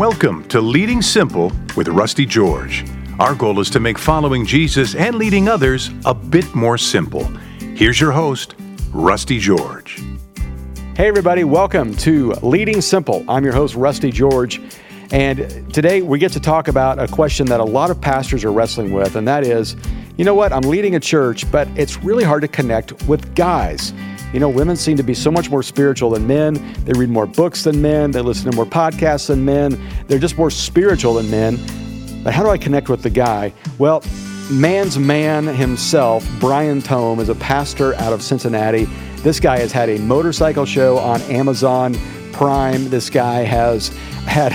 Welcome to Leading Simple with Rusty George. Our goal is to make following Jesus and leading others a bit more simple. Here's your host, Rusty George. Hey, everybody, welcome to Leading Simple. I'm your host, Rusty George. And today we get to talk about a question that a lot of pastors are wrestling with, and that is you know what? I'm leading a church, but it's really hard to connect with guys. You know, women seem to be so much more spiritual than men. They read more books than men. They listen to more podcasts than men. They're just more spiritual than men. But how do I connect with the guy? Well, man's man himself, Brian Tome, is a pastor out of Cincinnati. This guy has had a motorcycle show on Amazon Prime. This guy has had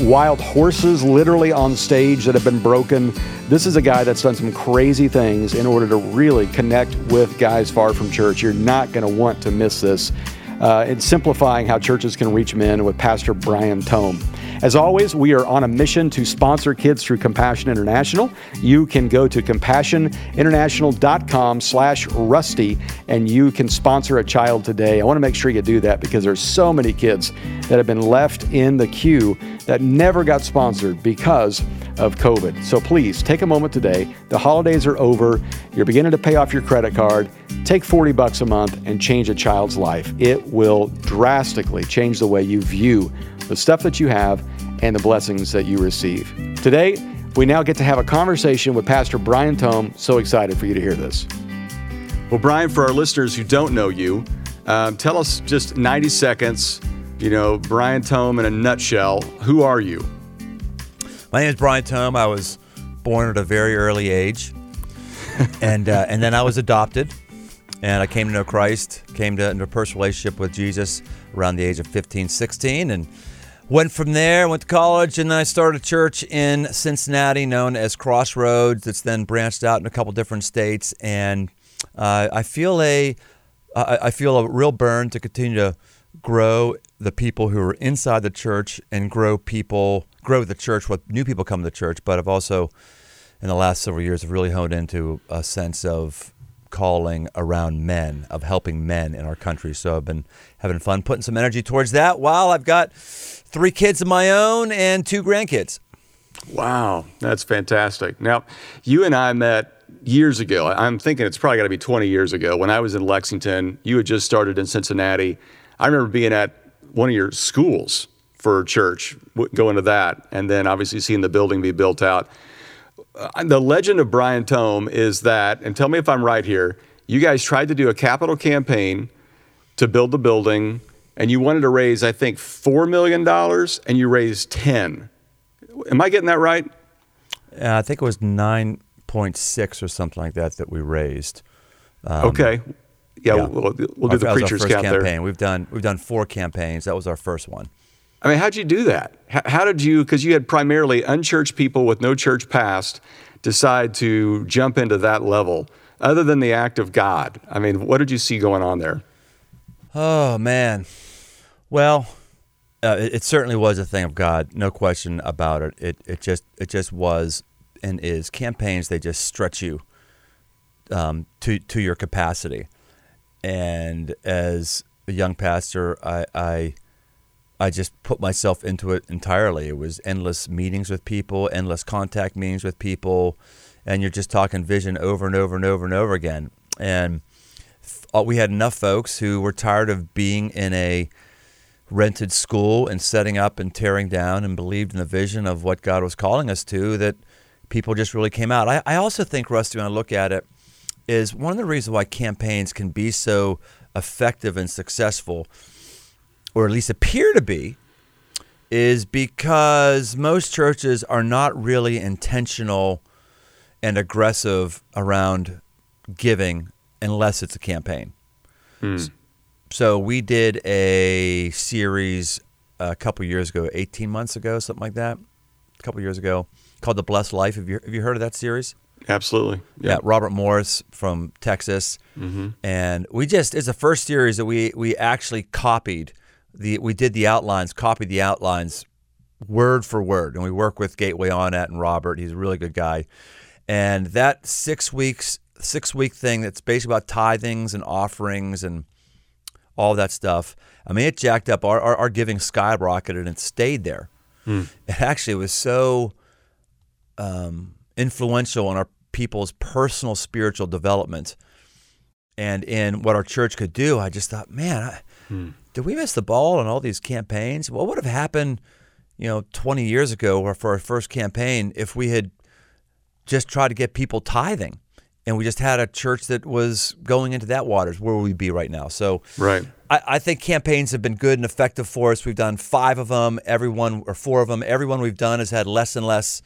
wild horses literally on stage that have been broken. This is a guy that's done some crazy things in order to really connect with guys far from church. You're not going to want to miss this. Uh, it's simplifying how churches can reach men with Pastor Brian Tome. As always, we are on a mission to sponsor kids through Compassion International. You can go to compassioninternational.com slash rusty and you can sponsor a child today. I want to make sure you do that because there's so many kids that have been left in the queue that never got sponsored because of COVID. So please take a moment today. The holidays are over. You're beginning to pay off your credit card. Take 40 bucks a month and change a child's life. It will drastically change the way you view the stuff that you have and the blessings that you receive. Today, we now get to have a conversation with Pastor Brian Tome. So excited for you to hear this. Well, Brian, for our listeners who don't know you, um, tell us just 90 seconds, you know, Brian Tome in a nutshell. Who are you? My name is Brian Tome. I was born at a very early age, and uh, and then I was adopted, and I came to know Christ, came to into a personal relationship with Jesus around the age of 15, 16, and Went from there, went to college, and then I started a church in Cincinnati known as Crossroads. It's then branched out in a couple different states, and uh, I feel a I feel a real burn to continue to grow the people who are inside the church and grow people, grow the church. What new people come to the church, but I've also in the last several years have really honed into a sense of calling around men, of helping men in our country. So I've been having fun putting some energy towards that while I've got three kids of my own and two grandkids. Wow, that's fantastic. Now, you and I met years ago. I'm thinking it's probably got to be 20 years ago when I was in Lexington. You had just started in Cincinnati. I remember being at one of your schools for church, going to that, and then obviously seeing the building be built out. Uh, the legend of Brian Tome is that, and tell me if I'm right here, you guys tried to do a capital campaign to build the building and you wanted to raise, I think, $4 million and you raised 10. Am I getting that right? Uh, I think it was 9.6 or something like that that we raised. Um, okay. Yeah, yeah, we'll, we'll do the preacher's count campaign. there. We've done we've done four campaigns. That was our first one. I mean, how'd you do that? How, did you? Because you had primarily unchurched people with no church past decide to jump into that level. Other than the act of God, I mean, what did you see going on there? Oh man, well, uh, it, it, certainly was a thing of God, no question about it. It it just it just was and is. Campaigns they just stretch you um, to to your capacity, and as a young pastor, I, I I just put myself into it entirely. It was endless meetings with people, endless contact meetings with people, and you're just talking vision over and over and over and over again. And uh, we had enough folks who were tired of being in a rented school and setting up and tearing down and believed in the vision of what God was calling us to that people just really came out. I, I also think, Rusty, when I look at it, is one of the reasons why campaigns can be so effective and successful, or at least appear to be, is because most churches are not really intentional and aggressive around giving unless it's a campaign. Hmm. So we did a series a couple years ago, 18 months ago, something like that, a couple years ago, called The Blessed Life. Have you, have you heard of that series? Absolutely. Yeah. yeah Robert Morris from Texas. Mm-hmm. And we just, it's the first series that we, we actually copied. The, we did the outlines, copied the outlines word for word. And we work with Gateway on that and Robert. He's a really good guy. And that six weeks, six week thing that's basically about tithings and offerings and all that stuff. I mean, it jacked up. Our, our, our giving skyrocketed and stayed there. It actually was so um, influential on our people's personal spiritual development and in what our church could do. I just thought, man, I, did we miss the ball on all these campaigns? What would have happened, you know, 20 years ago or for our first campaign if we had just tried to get people tithing and we just had a church that was going into that waters? Where would we be right now? So, Right. I, I think campaigns have been good and effective for us. We've done five of them. Everyone or four of them. Everyone we've done has had less and less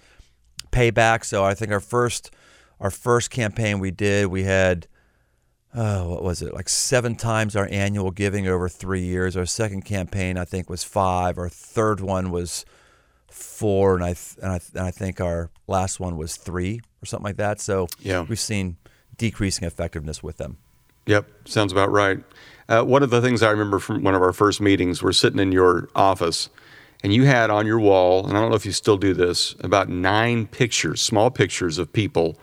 payback. So I think our first our first campaign we did, we had oh, what was it? Like seven times our annual giving over three years. Our second campaign, I think, was five. Our third one was four, and I th- and I, th- and I think our last one was three or something like that. So Yeah. we've seen decreasing effectiveness with them. Yep, sounds about right. Uh, one of the things I remember from one of our first meetings, we're sitting in your office, and you had on your wall, and I don't know if you still do this, about nine pictures, small pictures of people,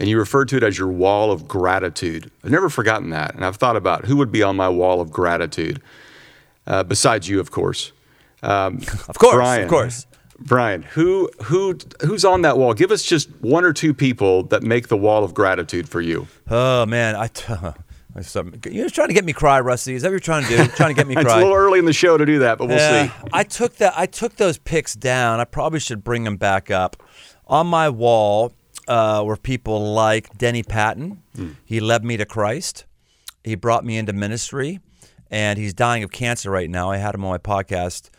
and you referred to it as your wall of gratitude. I've never forgotten that, and I've thought about who would be on my wall of gratitude, uh, besides you, of course. Um, Of course, Brian, of course. Brian, who who who's on that wall? Give us just one or two people that make the wall of gratitude for you. Oh man, I. T- you're trying to get me cry, Rusty. Is that what you're trying to do? trying to get me It's cry? a little early in the show to do that, but we'll Yeah, see. I took that. I took those pics down. I probably should bring them back up. On my wall uh, were people like Denny Patton. He led me to Christ. He brought me into ministry, and he's dying of cancer right now. I had him on my podcast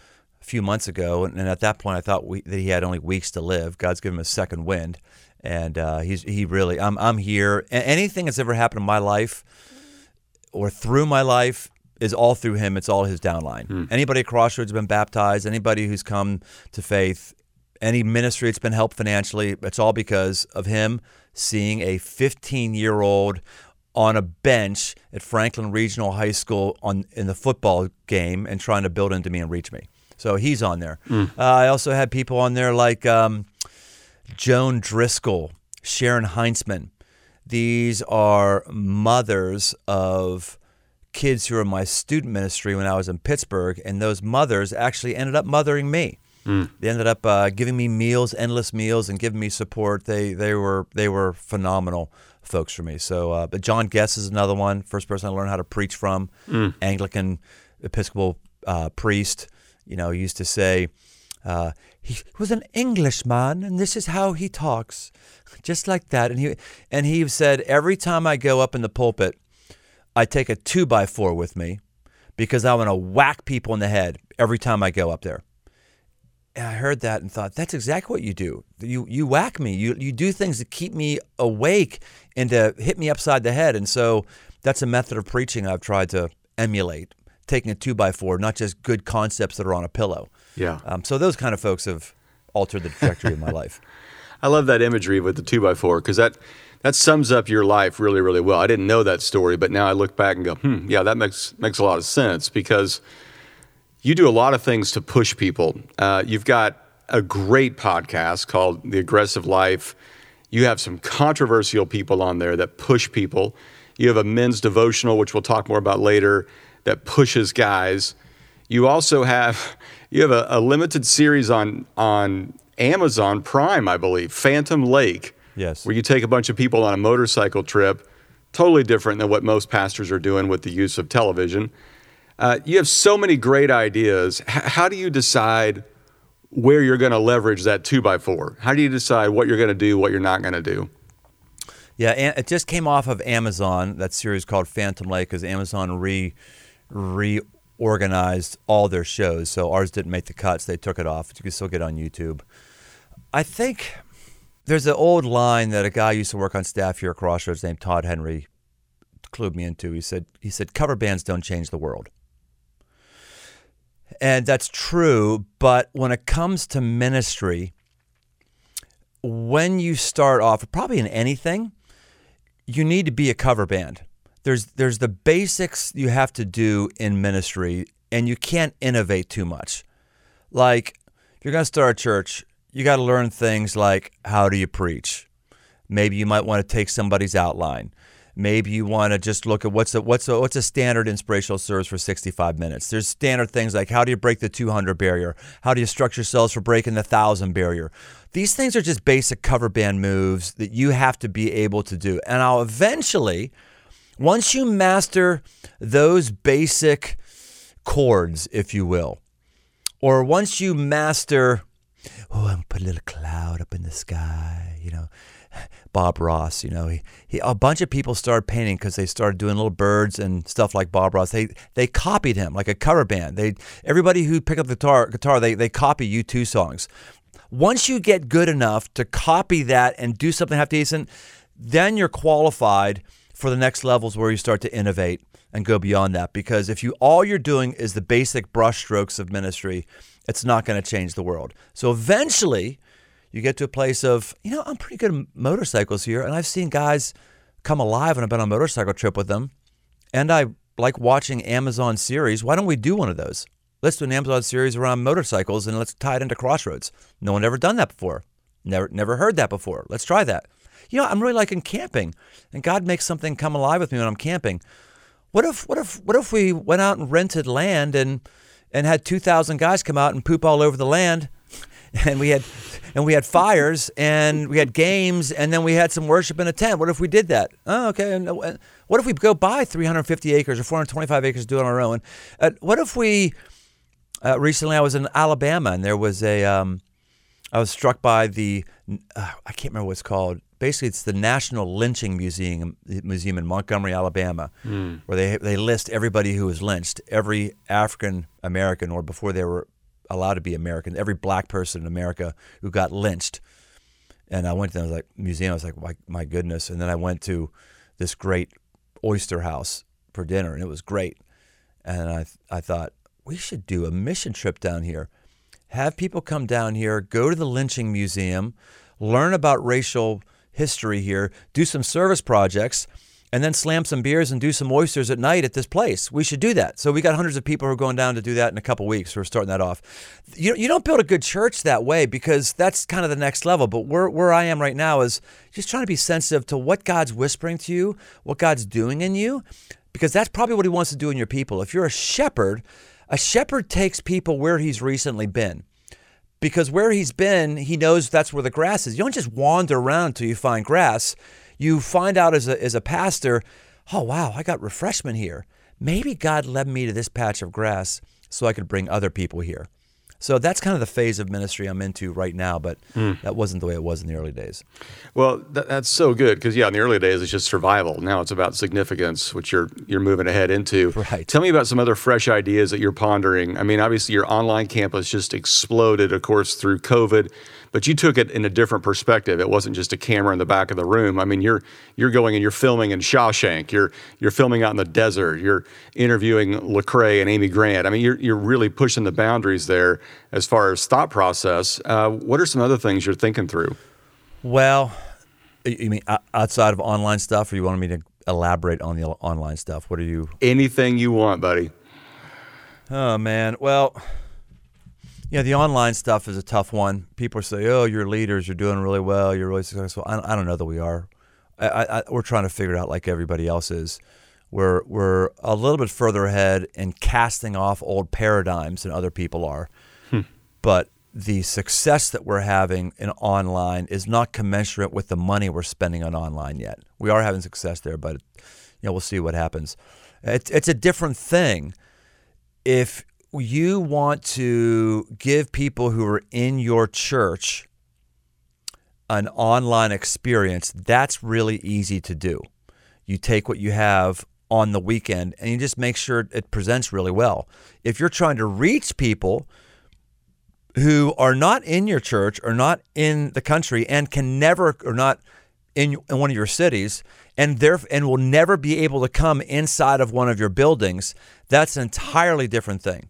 a few months ago, and, and at that point, I thought we, that he had only weeks to live. God's given him a second wind, and uh, he's he really. I'm I'm here. A- Anything that's ever happened in my life or through my life is all through him. It's all his downline. Anybody at Crossroads has been baptized. Anybody who's come to faith, any ministry that's been helped financially, it's all because of him seeing a 15 year old on a bench at Franklin Regional High School on in the football game and trying to build into me and reach me. So he's on there. Uh, I also had people on there like um, Joan Driscoll, Sharon Heinzman. These are mothers of kids who were in my student ministry when I was in Pittsburgh, and those mothers actually ended up mothering me. They ended up uh, giving me meals, endless meals, and giving me support. They they were they were phenomenal folks for me. So, uh, but John Guest is another one. First person I learned how to preach from, Anglican Episcopal uh, priest. You know, he used to say. Uh, he was an Englishman, and this is how he talks, just like that. And he and he said every time I go up in the pulpit, I take a two by four with me because I want to whack people in the head every time I go up there. And I heard that and thought, that's exactly what you do. You you whack me. You you do things to keep me awake and to hit me upside the head. And so that's a method of preaching I've tried to emulate. Taking a two by four, not just good concepts that are on a pillow. Yeah. Um, so those kind of folks have altered the trajectory of my life. I love that imagery with the two by four because that that sums up your life really, really well. I didn't know that story, but now I look back and go, hmm, yeah, that makes makes a lot of sense because you do a lot of things to push people. Uh, you've got a great podcast called The Aggressive Life. You have some controversial people on there that push people. You have a men's devotional, which we'll talk more about later, that pushes guys. You also have you have a, a limited series on on Amazon Prime, I believe, Phantom Lake. Yes. Where you take a bunch of people on a motorcycle trip, totally different than what most pastors are doing with the use of television. Uh, you have so many great ideas. H- how do you decide where you're going to leverage that two by four? How do you decide what you're going to do, what you're not going to do? Yeah, it just came off of Amazon. That series called Phantom Lake, because Amazon re reorganized all their shows. So ours didn't make the cuts; they took it off. You can still get on YouTube. I think there's an old line that a guy used to work on staff here at Crossroads named Todd Henry clued me into. He said, "He said cover bands don't change the world." And that's true, but when it comes to ministry, when you start off, probably in anything, you need to be a cover band. There's there's the basics you have to do in ministry, and you can't innovate too much. Like if you're to start a church, you got to learn things like how do you preach. Maybe you might want to take somebody's outline. Maybe you want to just look at what's a what's a what's a standard inspirational service for 65 minutes. There's standard things like how do you break the 200 barrier? How do you structure yourselves for breaking the 1000 barrier? These things are just basic cover band moves that you have to be able to do. And I'll eventually once you master those basic chords, if you will, or once you master oh, I'm put a little cloud up in the sky, you know, Bob Ross, you know, he, he a bunch of people started painting because they started doing little birds and stuff like Bob Ross. They they copied him like a cover band. They everybody who picked up the guitar guitar they they copy U2 songs. Once you get good enough to copy that and do something half decent, then you're qualified for the next levels where you start to innovate and go beyond that. Because if you all you're doing is the basic brushstrokes of ministry, it's not going to change the world. So eventually you get to a place of, you know, I'm pretty good at motorcycles here. And I've seen guys come alive when I've been on a motorcycle trip with them. And I like watching Amazon series. Why don't we do one of those? Let's do an Amazon series around motorcycles and let's tie it into Crossroads. No one ever done that before. Never, never heard that before. Let's try that. You know, I'm really liking camping, and God makes something come alive with me when I'm camping. What if, what if, what if we went out and rented land and and had 2,000 guys come out and poop all over the land, and we had and we had fires and we had games and then we had some worship in a tent. What if we did that? Oh, okay. And uh, what if we go buy 350 acres or 425 acres, do it on our own? Uh, what if we? Uh, recently, I was in Alabama and there was a. Um, I was struck by the. Uh, I can't remember what it's called. Basically, it's the National Lynching Museum Museum in Montgomery, Alabama, mm. where they they list everybody who was lynched, every African American, or before they were allowed to be American. Every black person in America who got lynched. And I went to the like museum. I was like, my, my goodness. And then I went to this great oyster house for dinner, and it was great. And I I thought we should do a mission trip down here. Have people come down here, go to the lynching museum, learn about racial history here, do some service projects, and then slam some beers and do some oysters at night at this place. We should do that. So we got hundreds of people who are going down to do that in a couple weeks. We're starting that off. You, you don't build a good church that way because that's kind of the next level. But where, where I am right now is just trying to be sensitive to what God's whispering to you, what God's doing in you, because that's probably what He wants to do in your people. If you're a shepherd, a shepherd takes people where he's recently been because where he's been, he knows that's where the grass is. You don't just wander around until you find grass you find out as a, as a pastor, oh, wow, I got refreshment here. Maybe God led me to this patch of grass so I could bring other people here. So that's kind of the phase of ministry I'm into right now, but mm. that wasn't the way it was in the early days. Well, that's so good because yeah, in the early days it's just survival. Now it's about significance, which you're you're moving ahead into. Right. Tell me about some other fresh ideas that you're pondering. I mean, obviously your online campus just exploded, of course, through COVID but you took it in a different perspective. It wasn't just a camera in the back of the room. I mean, you're you're going and you're filming in Shawshank. You're you're filming out in the desert. You're interviewing Lecrae and Amy Grant. I mean, you're you're really pushing the boundaries there as far as thought process. Uh, what are some other things you're thinking through? Well, you mean outside of online stuff, or you want me to elaborate on the online stuff? What are you? Anything you want, buddy. Oh man, well yeah, the online stuff is a tough one. People say, "Oh, you're leaders. You're doing really well. You're really successful." I, I don't know that we are. I, I, we're trying to figure it out like everybody else is. We're we're a little bit further ahead in casting off old paradigms than other people are. Hmm. But the success that we're having in online is not commensurate with the money we're spending on online yet. We are having success there, but you know we'll see what happens. It's it's a different thing if you want to give people who are in your church an online experience, that's really easy to do. You take what you have on the weekend and you just make sure it presents really well. If you're trying to reach people who are not in your church or not in the country and can never or not in, in one of your cities and there and will never be able to come inside of one of your buildings, that's an entirely different thing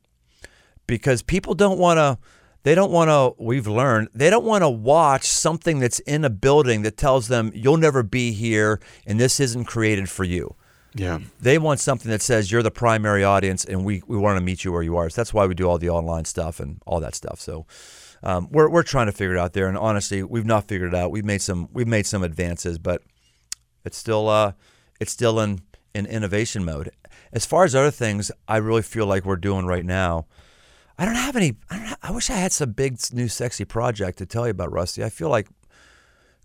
because people don't want to they don't want to we've learned they don't want to watch something that's in a building that tells them you'll never be here and this isn't created for you yeah they want something that says you're the primary audience and we, we want to meet you where you are so that's why we do all the online stuff and all that stuff so um, we're, we're trying to figure it out there and honestly we've not figured it out we've made some we've made some advances but it's still uh it's still in in innovation mode. As far as other things, I really feel like we're doing right now. I don't have any. I, don't I wish I had some big new sexy project to tell you about, Rusty. I feel like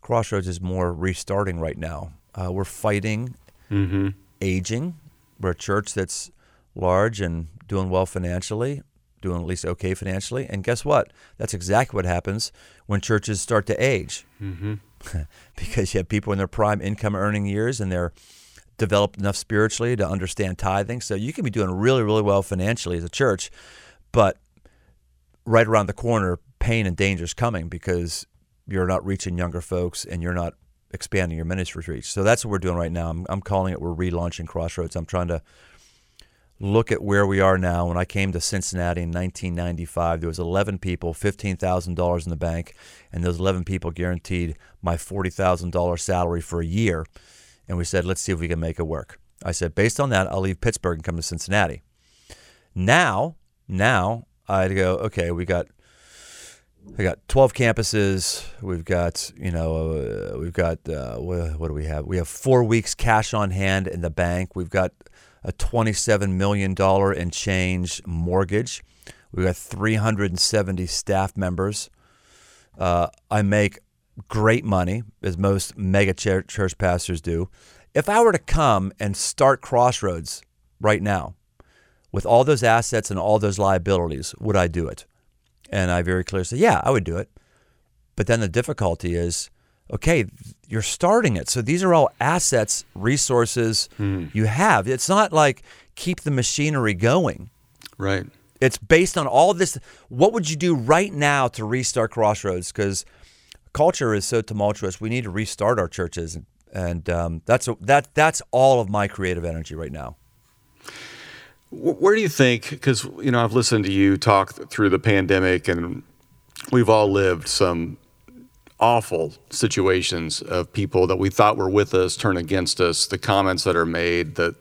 Crossroads is more restarting right now. Uh, we're fighting Mm-hmm. aging. We're a church that's large and doing well financially, doing at least okay financially. And guess what? That's exactly what happens when churches start to age. Mm-hmm. because you have people in their prime income earning years and they're developed enough spiritually to understand tithing. So you can be doing really, really well financially as a church, but right around the corner, pain and danger is coming because you're not reaching younger folks and you're not expanding your ministry reach. So that's what we're doing right now. I'm, I'm calling it we're relaunching Crossroads. I'm trying to look at where we are now. When I came to Cincinnati in 1995, there was 11 people, $15,000 in the bank, and those 11 people guaranteed my $40,000 salary for a year. And we said, let's see if we can make it work. I said, based on that, I'll leave Pittsburgh and come to Cincinnati. Now, now I'd go, okay, we got we got 12 campuses. We've got, you know, uh, we've got, uh, what, what do we have? We have four weeks cash on hand in the bank. We've got a $27 million in change mortgage. We've got 370 staff members. Uh, I make great money, as most mega church, church pastors do. If I were to come and start Crossroads right now with all those assets and all those liabilities, would I do it? And I very clearly said, yeah, I would do it. But then the difficulty is, okay, you're starting it. So these are all assets, resources you have. It's not like keep the machinery going. Right. It's based on all this. What would you do right now to restart Crossroads? Because culture is so tumultuous. We need to restart our churches, and, and um, that's that. That's all of my creative energy right now. Wh- Where do you think? Because you know, I've listened to you talk th- through the pandemic, and we've all lived some awful situations of people that we thought were with us turn against us. The comments that are made, the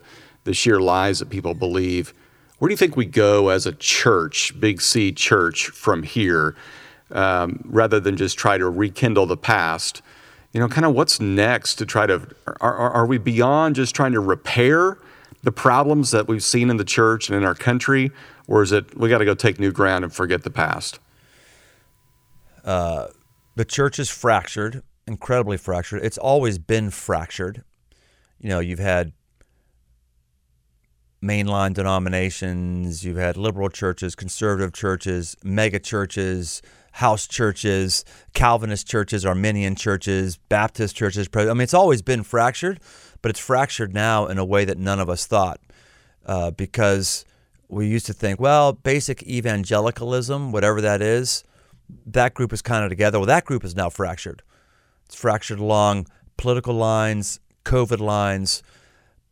the sheer lies that people believe. Where do you think we go as a church, Big C church, from here, um, rather than just try to rekindle the past? You know, kind of what's next to try to, are, are, are we beyond just trying to repair the problems that we've seen in the church and in our country? Or is it, we got to go take new ground and forget the past? Uh, the church is fractured, incredibly fractured. It's always been fractured. You know, you've had mainline denominations, you've had liberal churches, conservative churches, mega churches, house churches, Calvinist churches, Arminian churches, Baptist churches. I mean, it's always been fractured, but it's fractured now in a way that none of us thought uh, because we used to think, well, basic evangelicalism, whatever that is, that group is kind of together. Well, that group is now fractured. It's fractured along political lines, COVID lines,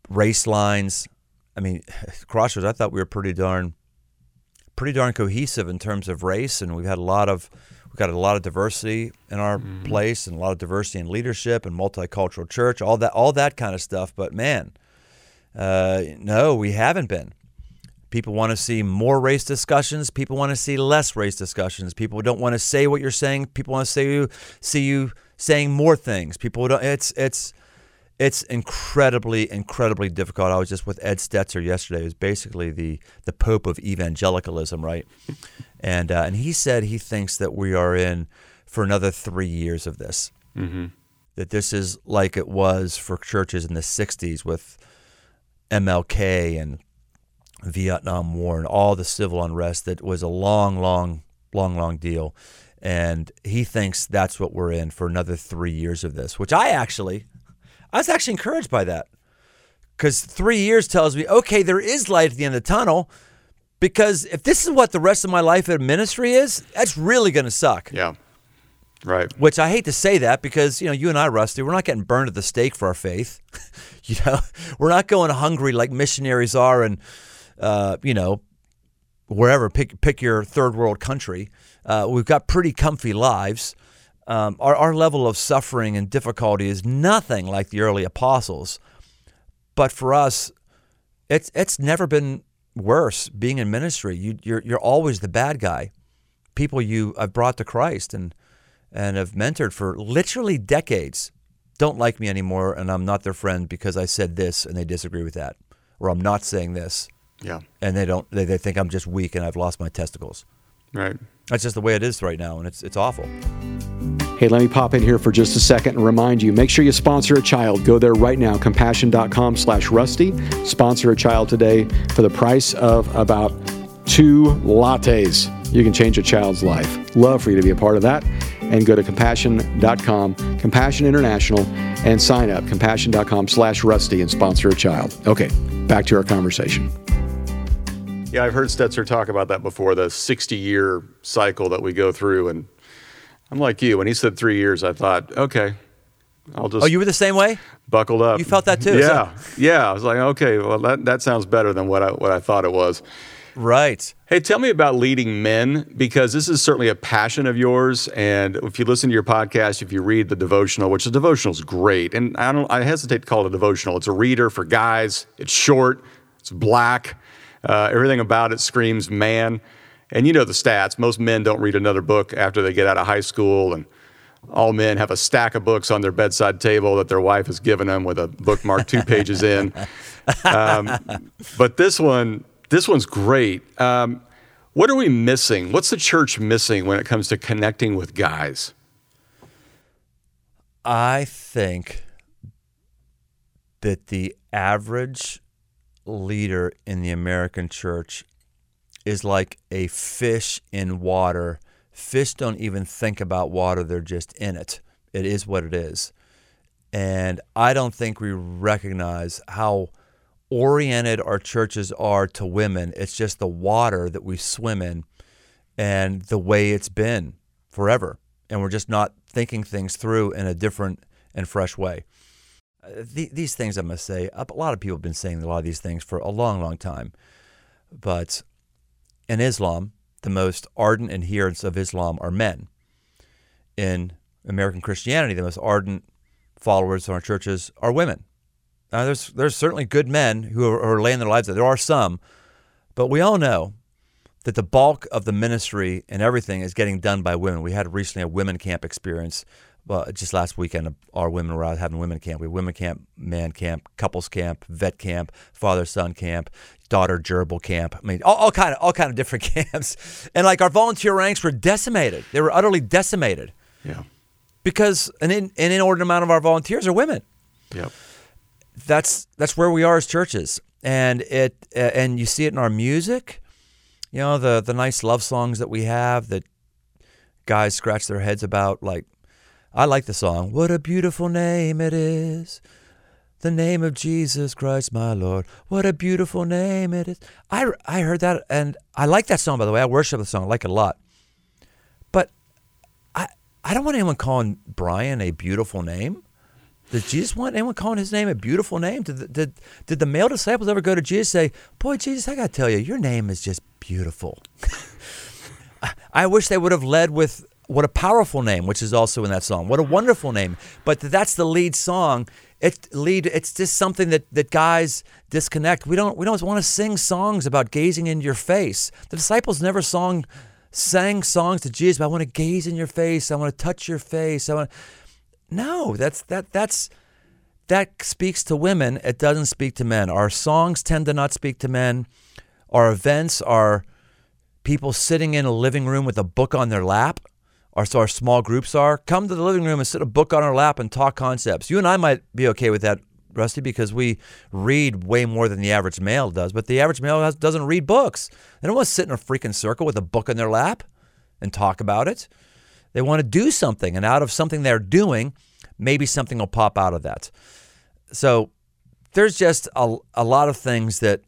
race lines. I mean, Crossroads, I thought we were pretty darn, pretty darn cohesive in terms of race, and we've had a lot of, we've got a lot of diversity in our place, and a lot of diversity in leadership and multicultural church, all that, all that kind of stuff. But man, uh, no, we haven't been. People want to see more race discussions. People want to see less race discussions. People don't want to say what you're saying. People want to see you see you saying more things. People don't. It's it's it's incredibly incredibly difficult. I was just with Ed Stetzer yesterday. Who's basically the the Pope of evangelicalism, right? And uh, and he said he thinks that we are in for another three years of this. Mm-hmm. That this is like it was for churches in the '60s with MLK and Vietnam War and all the civil unrest that was a long, long, long, long deal. And he thinks that's what we're in for another three years of this, which I actually, I was actually encouraged by that. Because three years tells me, okay, there is light at the end of the tunnel. Because if this is what the rest of my life in ministry is, that's really going to suck. Yeah. Right. Which I hate to say that because you know you and I, Rusty, we're not getting burned at the stake for our faith. you know, we're not going hungry like missionaries are, and uh, you know, wherever pick pick your third world country. Uh, we've got pretty comfy lives. Um, our our level of suffering and difficulty is nothing like the early apostles, but for us, it's it's never been worse being in ministry. You you're you're always the bad guy. People you have brought to Christ and and have mentored for literally decades, don't like me anymore and I'm not their friend because I said this and they disagree with that, or I'm not saying this Yeah. and they don't they, they think I'm just weak and I've lost my testicles. Right. That's just the way it is right now, and it's it's awful. Hey, let me pop in here for just a second and remind you, make sure you sponsor a child. Go there right now, compassion.com slash rusty. Sponsor a child today for the price of about two lattes. You can change a child's life. Love for you to be a part of that. And go to compassion.com, Compassion International, and sign up, compassion.com slash rusty, and sponsor a child. Okay, back to our conversation. Yeah, I've heard Stetzer talk about that before, the 60 year cycle that we go through. And I'm like you. When he said three years, I thought, okay, I'll just Oh, you were the same way? buckled up. You felt that too, Yeah, yeah. I was like, okay, well, that, that sounds better than what I what I thought it was. Right. Hey, tell me about leading men because this is certainly a passion of yours. And if you listen to your podcast, if you read the devotional, which the devotional is great, and I don't, I hesitate to call it a devotional. It's a reader for guys. It's short. It's black. Uh, everything about it screams man. And you know the stats. Most men don't read another book after they get out of high school, and all men have a stack of books on their bedside table that their wife has given them with a bookmark two pages in. Um, but this one, this one's great. Um, what are we missing? What's the church missing when it comes to connecting with guys? I think that the average leader in the American church is like a fish in water. Fish don't even think about water, they're just in it. It is what it is. And I don't think we recognize how oriented our churches are to women. It's just the water that we swim in and the way it's been forever. And we're just not thinking things through in a different and fresh way. The, these things, I must say, a lot of people have been saying a lot of these things for a long, long time. But in Islam, the most ardent adherents of Islam are men. In American Christianity, the most ardent followers in our churches are women. Now, there's there's certainly good men who are, are laying their lives out. There are some, but we all know that the bulk of the ministry and everything is getting done by women. We had recently a women camp experience. Well, just last weekend, our women were out having women camp. We had women camp, man camp, couples camp, vet camp, father son camp, daughter gerbil camp. I mean, all, all kind of all kind of different camps. And like our volunteer ranks were decimated. They were utterly decimated Yeah. because an, in, an inordinate amount of our volunteers are women Yep. that's that's where we are as churches, and it uh, and you see it in our music. You know the the nice love songs that we have that guys scratch their heads about. Like I like the song "What a Beautiful Name It Is." The name of Jesus Christ, my Lord. What a beautiful name it is. I, I heard that and I like that song, by the way. I worship the song. I like it a lot. But I, I don't want anyone calling Brian a beautiful name. Did Jesus want anyone calling his name a beautiful name? Did the, did, did the male disciples ever go to Jesus and say, Boy, Jesus, I got to tell you, your name is just beautiful? I- I wish they would have led with what a powerful name, which is also in that song. What a wonderful name. But that's the lead song. It lead it's just something that, that guys disconnect. We don't we don't want to sing songs about gazing in your face. The disciples never song sang songs to Jesus, I want to gaze in your face, I want to touch your face. I want No, that's that that's that speaks to women. It doesn't speak to men. Our songs tend to not speak to men. Our events are people sitting in a living room with a book on their lap. Or so our small groups are. Come to the living room and sit a book on our lap and talk concepts. You and I might be okay with that, Rusty, because we read way more than the average male does. But the average male has, doesn't read books. They don't want to sit in a freaking circle with a book in their lap and talk about it. They want to do something, and out of something they're doing, maybe something will pop out of that. So there's just a, a lot of things that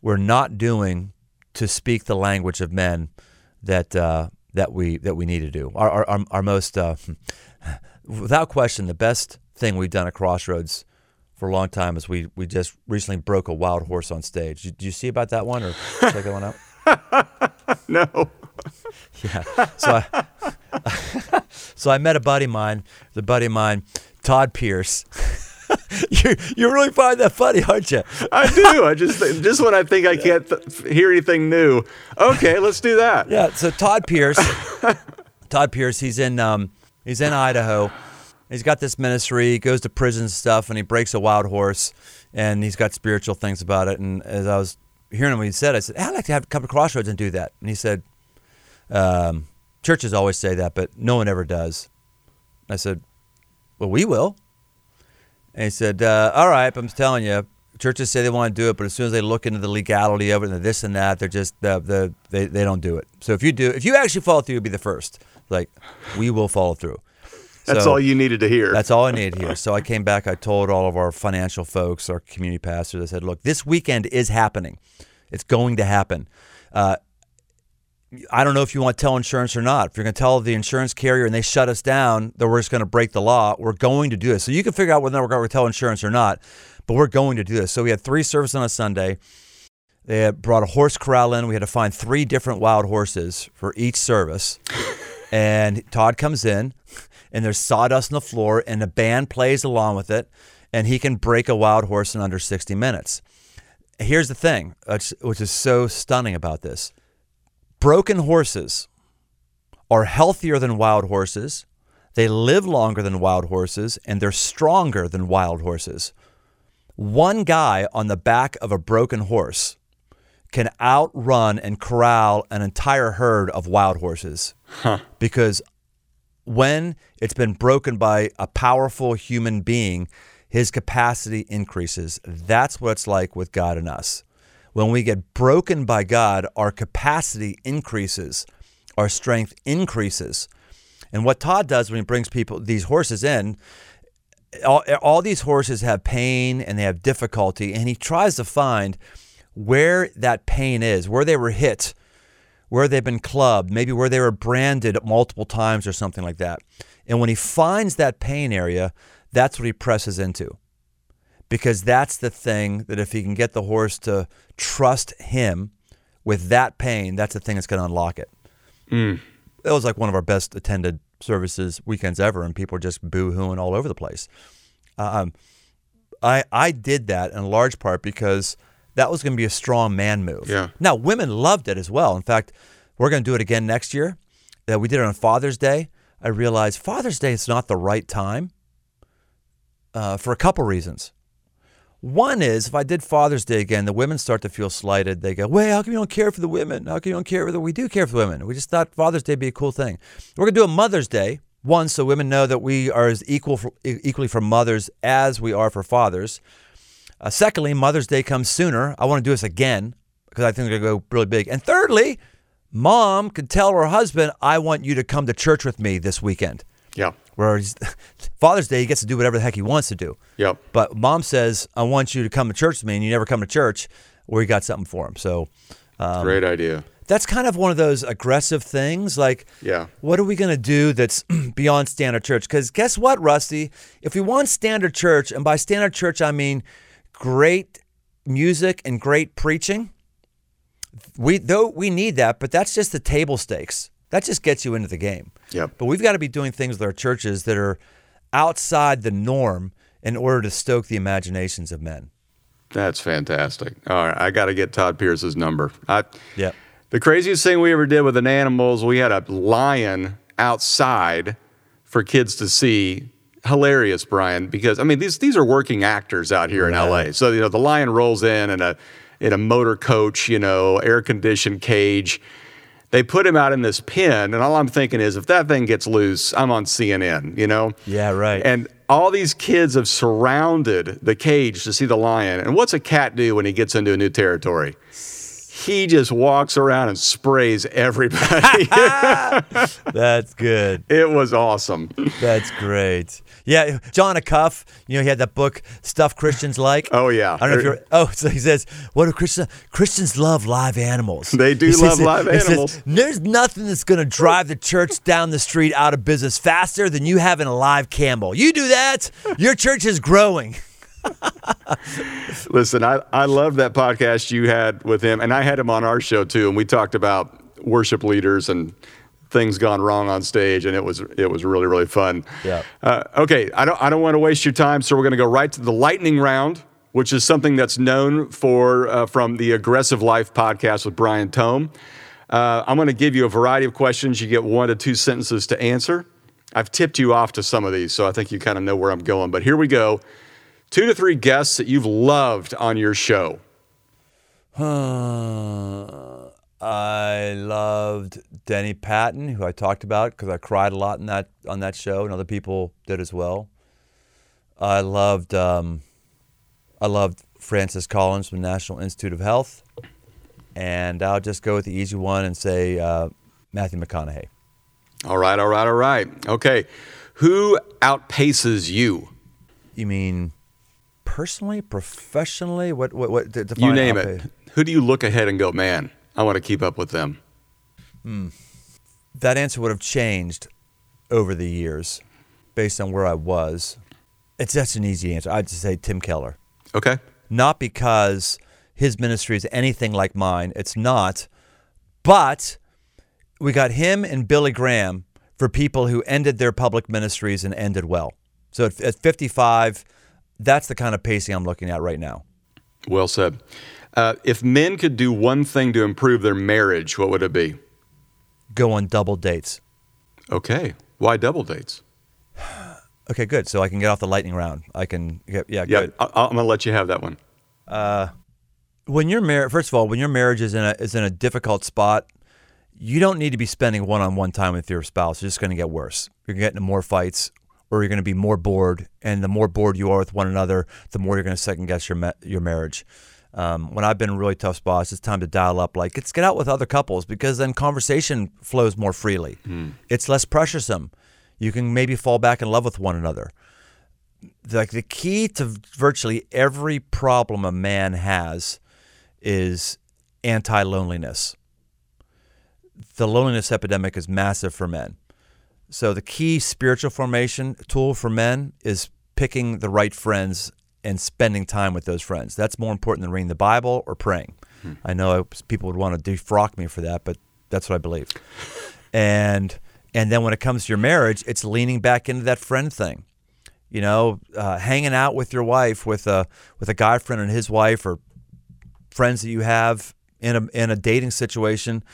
we're not doing to speak the language of men that uh, that we that we need to do. Our our, our, our most uh, without question the best thing we've done at Crossroads for a long time is we we just recently broke a wild horse on stage. Did you see about that one or check that one out? No. Yeah. So I, so I met a buddy of mine, the buddy of mine, Todd Pierce. you you really find that funny, aren't you? I do. I just just when I think I can't th- hear anything new. Okay, let's do that. Yeah. So Todd Pierce, Todd Pierce, he's in um, he's in Idaho, He's got this ministry. He goes to prison and stuff, and he breaks a wild horse, and he's got spiritual things about it. And as I was hearing him, when he said, I said, hey, "I'd like to have come to Crossroads and do that." And he said, um, "Churches always say that, but no one ever does." I said, "Well, we will." And he said, uh, "All right, but I'm telling you, churches say they want to do it, but as soon as they look into the legality of it and the this and that, they're just the, the they they don't do it. So if you do, if you actually follow through, you'll be the first. Like we will follow through." That's So- all you needed to hear. that's all I needed here. So I came back. I told all of our financial folks, our community pastors, I said, look, this weekend is happening. It's going to happen. Uh, I don't know if you want to tell insurance or not. If you're going to tell the insurance carrier and they shut us down, that we're just going to break the law. We're going to do this. So you can figure out whether we're going to tell insurance or not, but we're going to do this. So we had three services on a Sunday. They brought a horse corral in. We had to find three different wild horses for each service. and Todd comes in, and there's sawdust on the floor, and the band plays along with it, and he can break a wild horse in under 60 minutes. Here's the thing, which is so stunning about this broken horses are healthier than wild horses. They live longer than wild horses, and they're stronger than wild horses. One guy on the back of a broken horse can outrun and corral an entire herd of wild horses because when it's been broken by a powerful human being, his capacity increases. That's what it's like with God and us. When we get broken by God, our capacity increases, our strength increases. And what Todd does when he brings people, these horses in, all, all these horses have pain and they have difficulty, and he tries to find where that pain is, where they were hit, where they've been clubbed, maybe where they were branded multiple times or something like that. And when he finds that pain area, that's what he presses into. Because that's the thing that if he can get the horse to trust him with that pain, that's the thing that's going to unlock it. It was like one of our best attended services weekends ever, and people were just boo hooing all over the place. Um, I I did that in large part because that was going to be a strong man move. Yeah. Now women loved it as well. In fact, we're going to do it again next year. Uh, we did it on Father's Day. I realized Father's Day is not the right time uh, for a couple reasons. One is if I did Father's Day again, the women start to feel slighted. They go, "Wait, how come you don't care for the women? How come you don't care for the?" We do care for the women. We just thought Father's Day would be a cool thing. We're gonna do a Mother's Day one, so women know that we are as equal for, equally for mothers as we are for fathers. Uh, secondly, Mother's Day comes sooner. I want to do this again because I think going to go really big. And thirdly, mom could tell her husband, "I want you to come to church with me this weekend." Yeah. Whereas Father's Day, he gets to do whatever the heck he wants to do. Yep. But mom says, I want you to come to church with me, and you never come to church, we got something for him. So um, Great idea. that's kind of one of those aggressive things. Like, Yeah. what are we going to do that's beyond standard church? Because guess what, Rusty? If we want standard church, and by standard church, I mean great music and great preaching, we though we need that, but that's just the table stakes. That just gets you into the game. Yep. But we've got to be doing things with our churches that are outside the norm in order to stoke the imaginations of men. That's fantastic. All right, I got to get Todd Pierce's number. I, Yep. The craziest thing we ever did with an animals, we had a lion outside for kids to see. Hilarious, Brian, because I mean these these are working actors out here in LA. So you know the lion rolls in in a in a motor coach, you know, air conditioned cage. They put him out in this pen, and all I'm thinking is if that thing gets loose, I'm on CNN, you know? Yeah, right. And all these kids have surrounded the cage to see the lion. And what's a cat do when he gets into a new territory? He just walks around and sprays everybody. That's good. it was awesome. That's great. Yeah, Jon Acuff, you know, he had that book, Stuff Christians Like. Oh, yeah. I don't know if you're. Oh, so he says, "What do Christians? Christians love live animals. They do He love live he says, animals. There's nothing that's going to drive the church down the street out of business faster than you having a live camel. You do that, your church is growing. Listen, I, I loved that podcast you had with him, and I had him on our show too, and we talked about worship leaders and things gone wrong on stage, and it was it was really really fun. Yeah. Uh, okay, I don't I don't want to waste your time, so we're going to go right to the lightning round, which is something that's known for uh, from the Aggressive Life podcast with Brian Tome. Uh, I'm going to give you a variety of questions. You get one to two sentences to answer. I've tipped you off to some of these, so I think you kind of know where I'm going. But here we go. Two to three guests that you've loved on your show. I loved Denny Patton, who I talked about because I cried a lot in that on that show, and other people did as well. I loved um, I loved Francis Collins from National Institute of Health, and I'll just go with the easy one and say uh, Matthew McConaughey. All right, all right, all right. Okay, who outpaces you? You mean personally, professionally? What what what? You name it. Who do you look ahead and go, man? I want to keep up with them. Hmm. that answer would have changed over the years based on where I was. It's such an easy answer. I'd just say Tim Keller. Okay. Not because his ministry is anything like mine. It's not. But we got him and Billy Graham for people who ended their public ministries and ended well. So at, at 55, that's the kind of pacing I'm looking at right now. Well said. Uh, if men could do one thing to improve their marriage, what would it be? Go on double dates. Okay. Why double dates? Okay, good. So I can get off the lightning round. I can get, yeah, Yeah, good. I- I'm going to let you have that one. when you're married, first of all, when your marriage is in a is in a difficult spot, you don't need to be spending one-on-one time with your spouse. It's just going to get worse. You're going to get into more fights, or you're going to be more bored. And the more bored you are with one another, the more you're going to second guess your ma- your marriage. Um, when I've been in really tough spots, it's time to dial up. Like, let's get out with other couples because then conversation flows more freely. It's less pressuresome. You can maybe fall back in love with one another like the key to virtually every problem a man has is anti loneliness. The loneliness epidemic is massive for men. So the key spiritual formation tool for men is picking the right friends and spending time with those friends. That's more important than reading the Bible or praying. I know people would want to defrock me for that, but that's what I believe. And and then when it comes to your marriage, it's leaning back into that friend thing you know, uh, hanging out with your wife, with a with a guy friend and his wife, or friends that you have in a in a dating situation,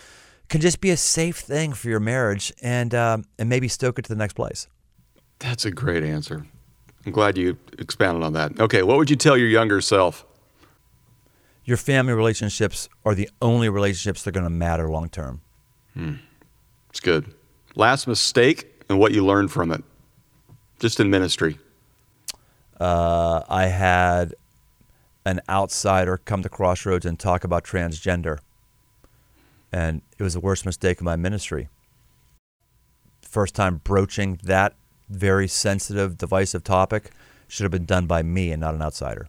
can just be a safe thing for your marriage, and um, and maybe stoke it to the next place. That's a great answer. I'm glad you expounded on that. Okay, what would you tell your younger self? Your family relationships are the only relationships that are going to matter long term. It's good. Last mistake and what you learned from it, just in ministry. Uh, I had an outsider come to Crossroads and talk about transgender, and it was the worst mistake of my ministry. First time broaching that very sensitive, divisive topic should have been done by me and not an outsider.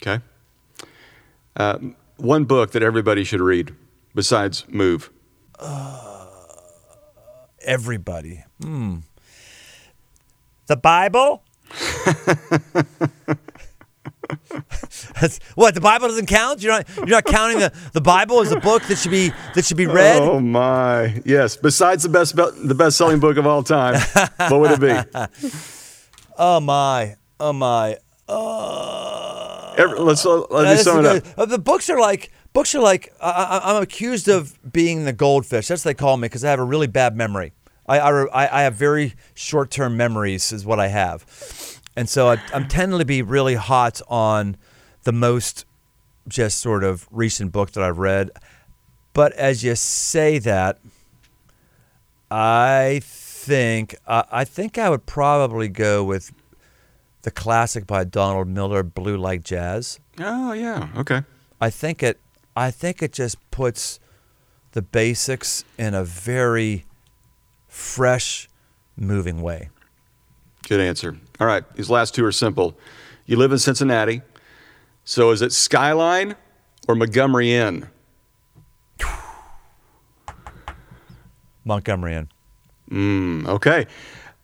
Okay. Uh, one book that everybody should read besides Move. Everybody. Hmm. The Bible? That's, what the Bible doesn't count? You're not you're not counting the, the Bible as a book that should be that should be read. Oh my! Yes. Besides the best the best selling book of all time, what would it be? Oh my, oh my. Oh. Every, let's let me sum it up. Uh, The books are like books are like I, I, I'm accused of being the goldfish. That's what they call me because I have a really bad memory. I I, I I have very short term memories is what I have, and so I, I'm tending to be really hot on the most just sort of recent book that I've read. But as you say that, I think uh, I think I would probably go with the classic by Donald Miller, Blue Like Jazz. Oh yeah. Okay. I think it I think it just puts the basics in a very fresh, moving way. Good answer. All right. These last two are simple. You live in Cincinnati, so is it Skyline or Montgomery Inn? Montgomery Inn. Mm, okay.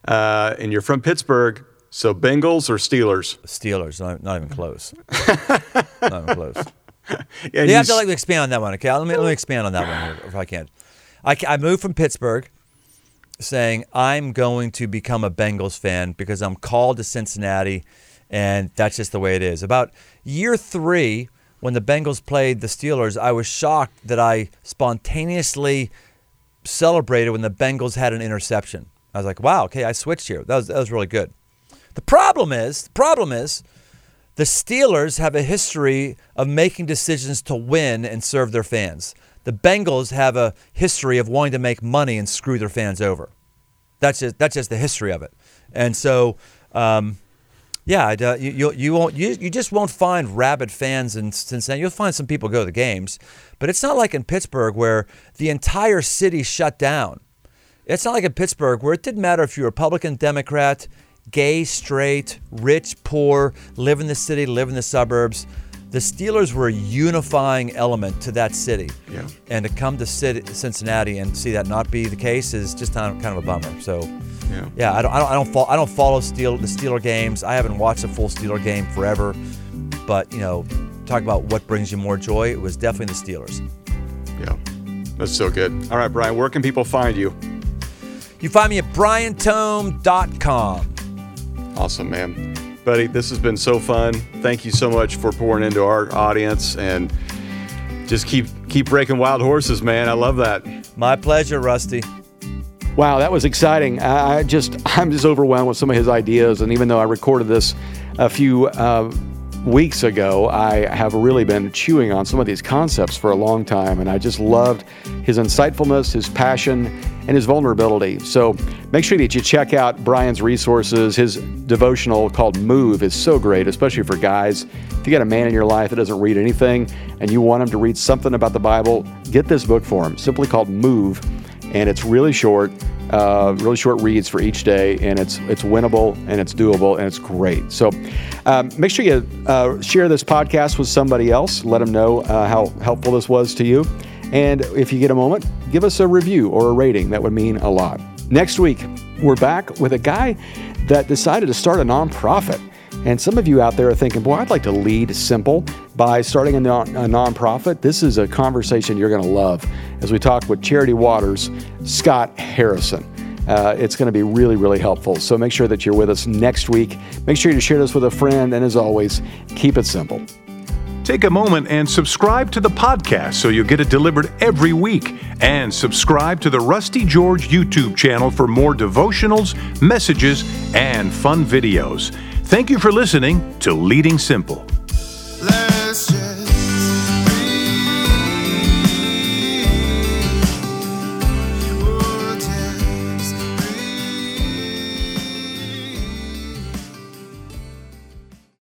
Uh, and you're from Pittsburgh, so Bengals or Steelers? Steelers, not, not even close. not even close. You you have to like expand on that one, okay? Let me let me expand on that one here, if I can. I, I moved from Pittsburgh, saying I'm going to become a Bengals fan because I'm called to Cincinnati, and that's just the way it is. About year three, when the Bengals played the Steelers, I was shocked that I spontaneously celebrated when the Bengals had an interception. I was like, wow, okay, I switched here. That was that was really good. The problem is, the problem is, the Steelers have a history of making decisions to win and serve their fans. The Bengals have a history of wanting to make money and screw their fans over. That's just that's just the history of it. And so, um, yeah, you, you you won't you, you just won't find rabid fans in Cincinnati. You'll find some people go to the games, but it's not like in Pittsburgh where the entire city shut down. It's not like in Pittsburgh where it didn't matter if you're Republican, Democrat, gay, straight, rich, poor, live in the city, live in the suburbs. The Steelers were a unifying element to that city. Yeah. And to come to Cincinnati and see that not be the case is just kind of, kind of a bummer. So, Yeah. yeah, I don't, I don't, I don't, follow, I don't follow Steel, the Steeler games. I haven't watched a full Steeler game forever. But, you know, talk about what brings you more joy. It was definitely the Steelers. Yeah. That's so good. All right, Brian, where can people find you? You find me at briantome.com. Awesome, man. Buddy, this has been so fun. Thank you so much for pouring into our audience and just keep keep breaking wild horses, man. I love that. My pleasure, Rusty. Wow, that was exciting. I I just I'm just overwhelmed with some of his ideas, and even though I recorded this a few uh, weeks ago, I have really been chewing on some of these concepts for a long time, and I just loved his insightfulness, his passion, and his vulnerability. So make sure that you check out Brian's resources. His devotional called Move is so great, especially for guys. If you got a man in your life that doesn't read anything and you want him to read something about the Bible, get this book for him, simply called Move and it's really short, uh, really short reads for each day, and it's it's winnable and it's doable and it's great. So um, make sure you uh, share this podcast with somebody else. Let them know uh, how helpful this was to you, and if you get a moment, give us a review or a rating. That would mean a lot. Next week, we're back with a guy that decided to start a nonprofit. And some of you out there are thinking, boy, I'd like to lead simple by starting a, non- a nonprofit. This is a conversation you're going to love as we talk with charity: water's, Scott Harrison. Uh, it's going to be really, really helpful. So make sure that you're with us next week. Make sure you share this with a friend. And as always, keep it simple. Take a moment and subscribe to the podcast so you'll get it delivered every week. And subscribe to the Rusty George YouTube channel for more devotionals, messages, and fun videos. Thank you for listening to Leading Simple.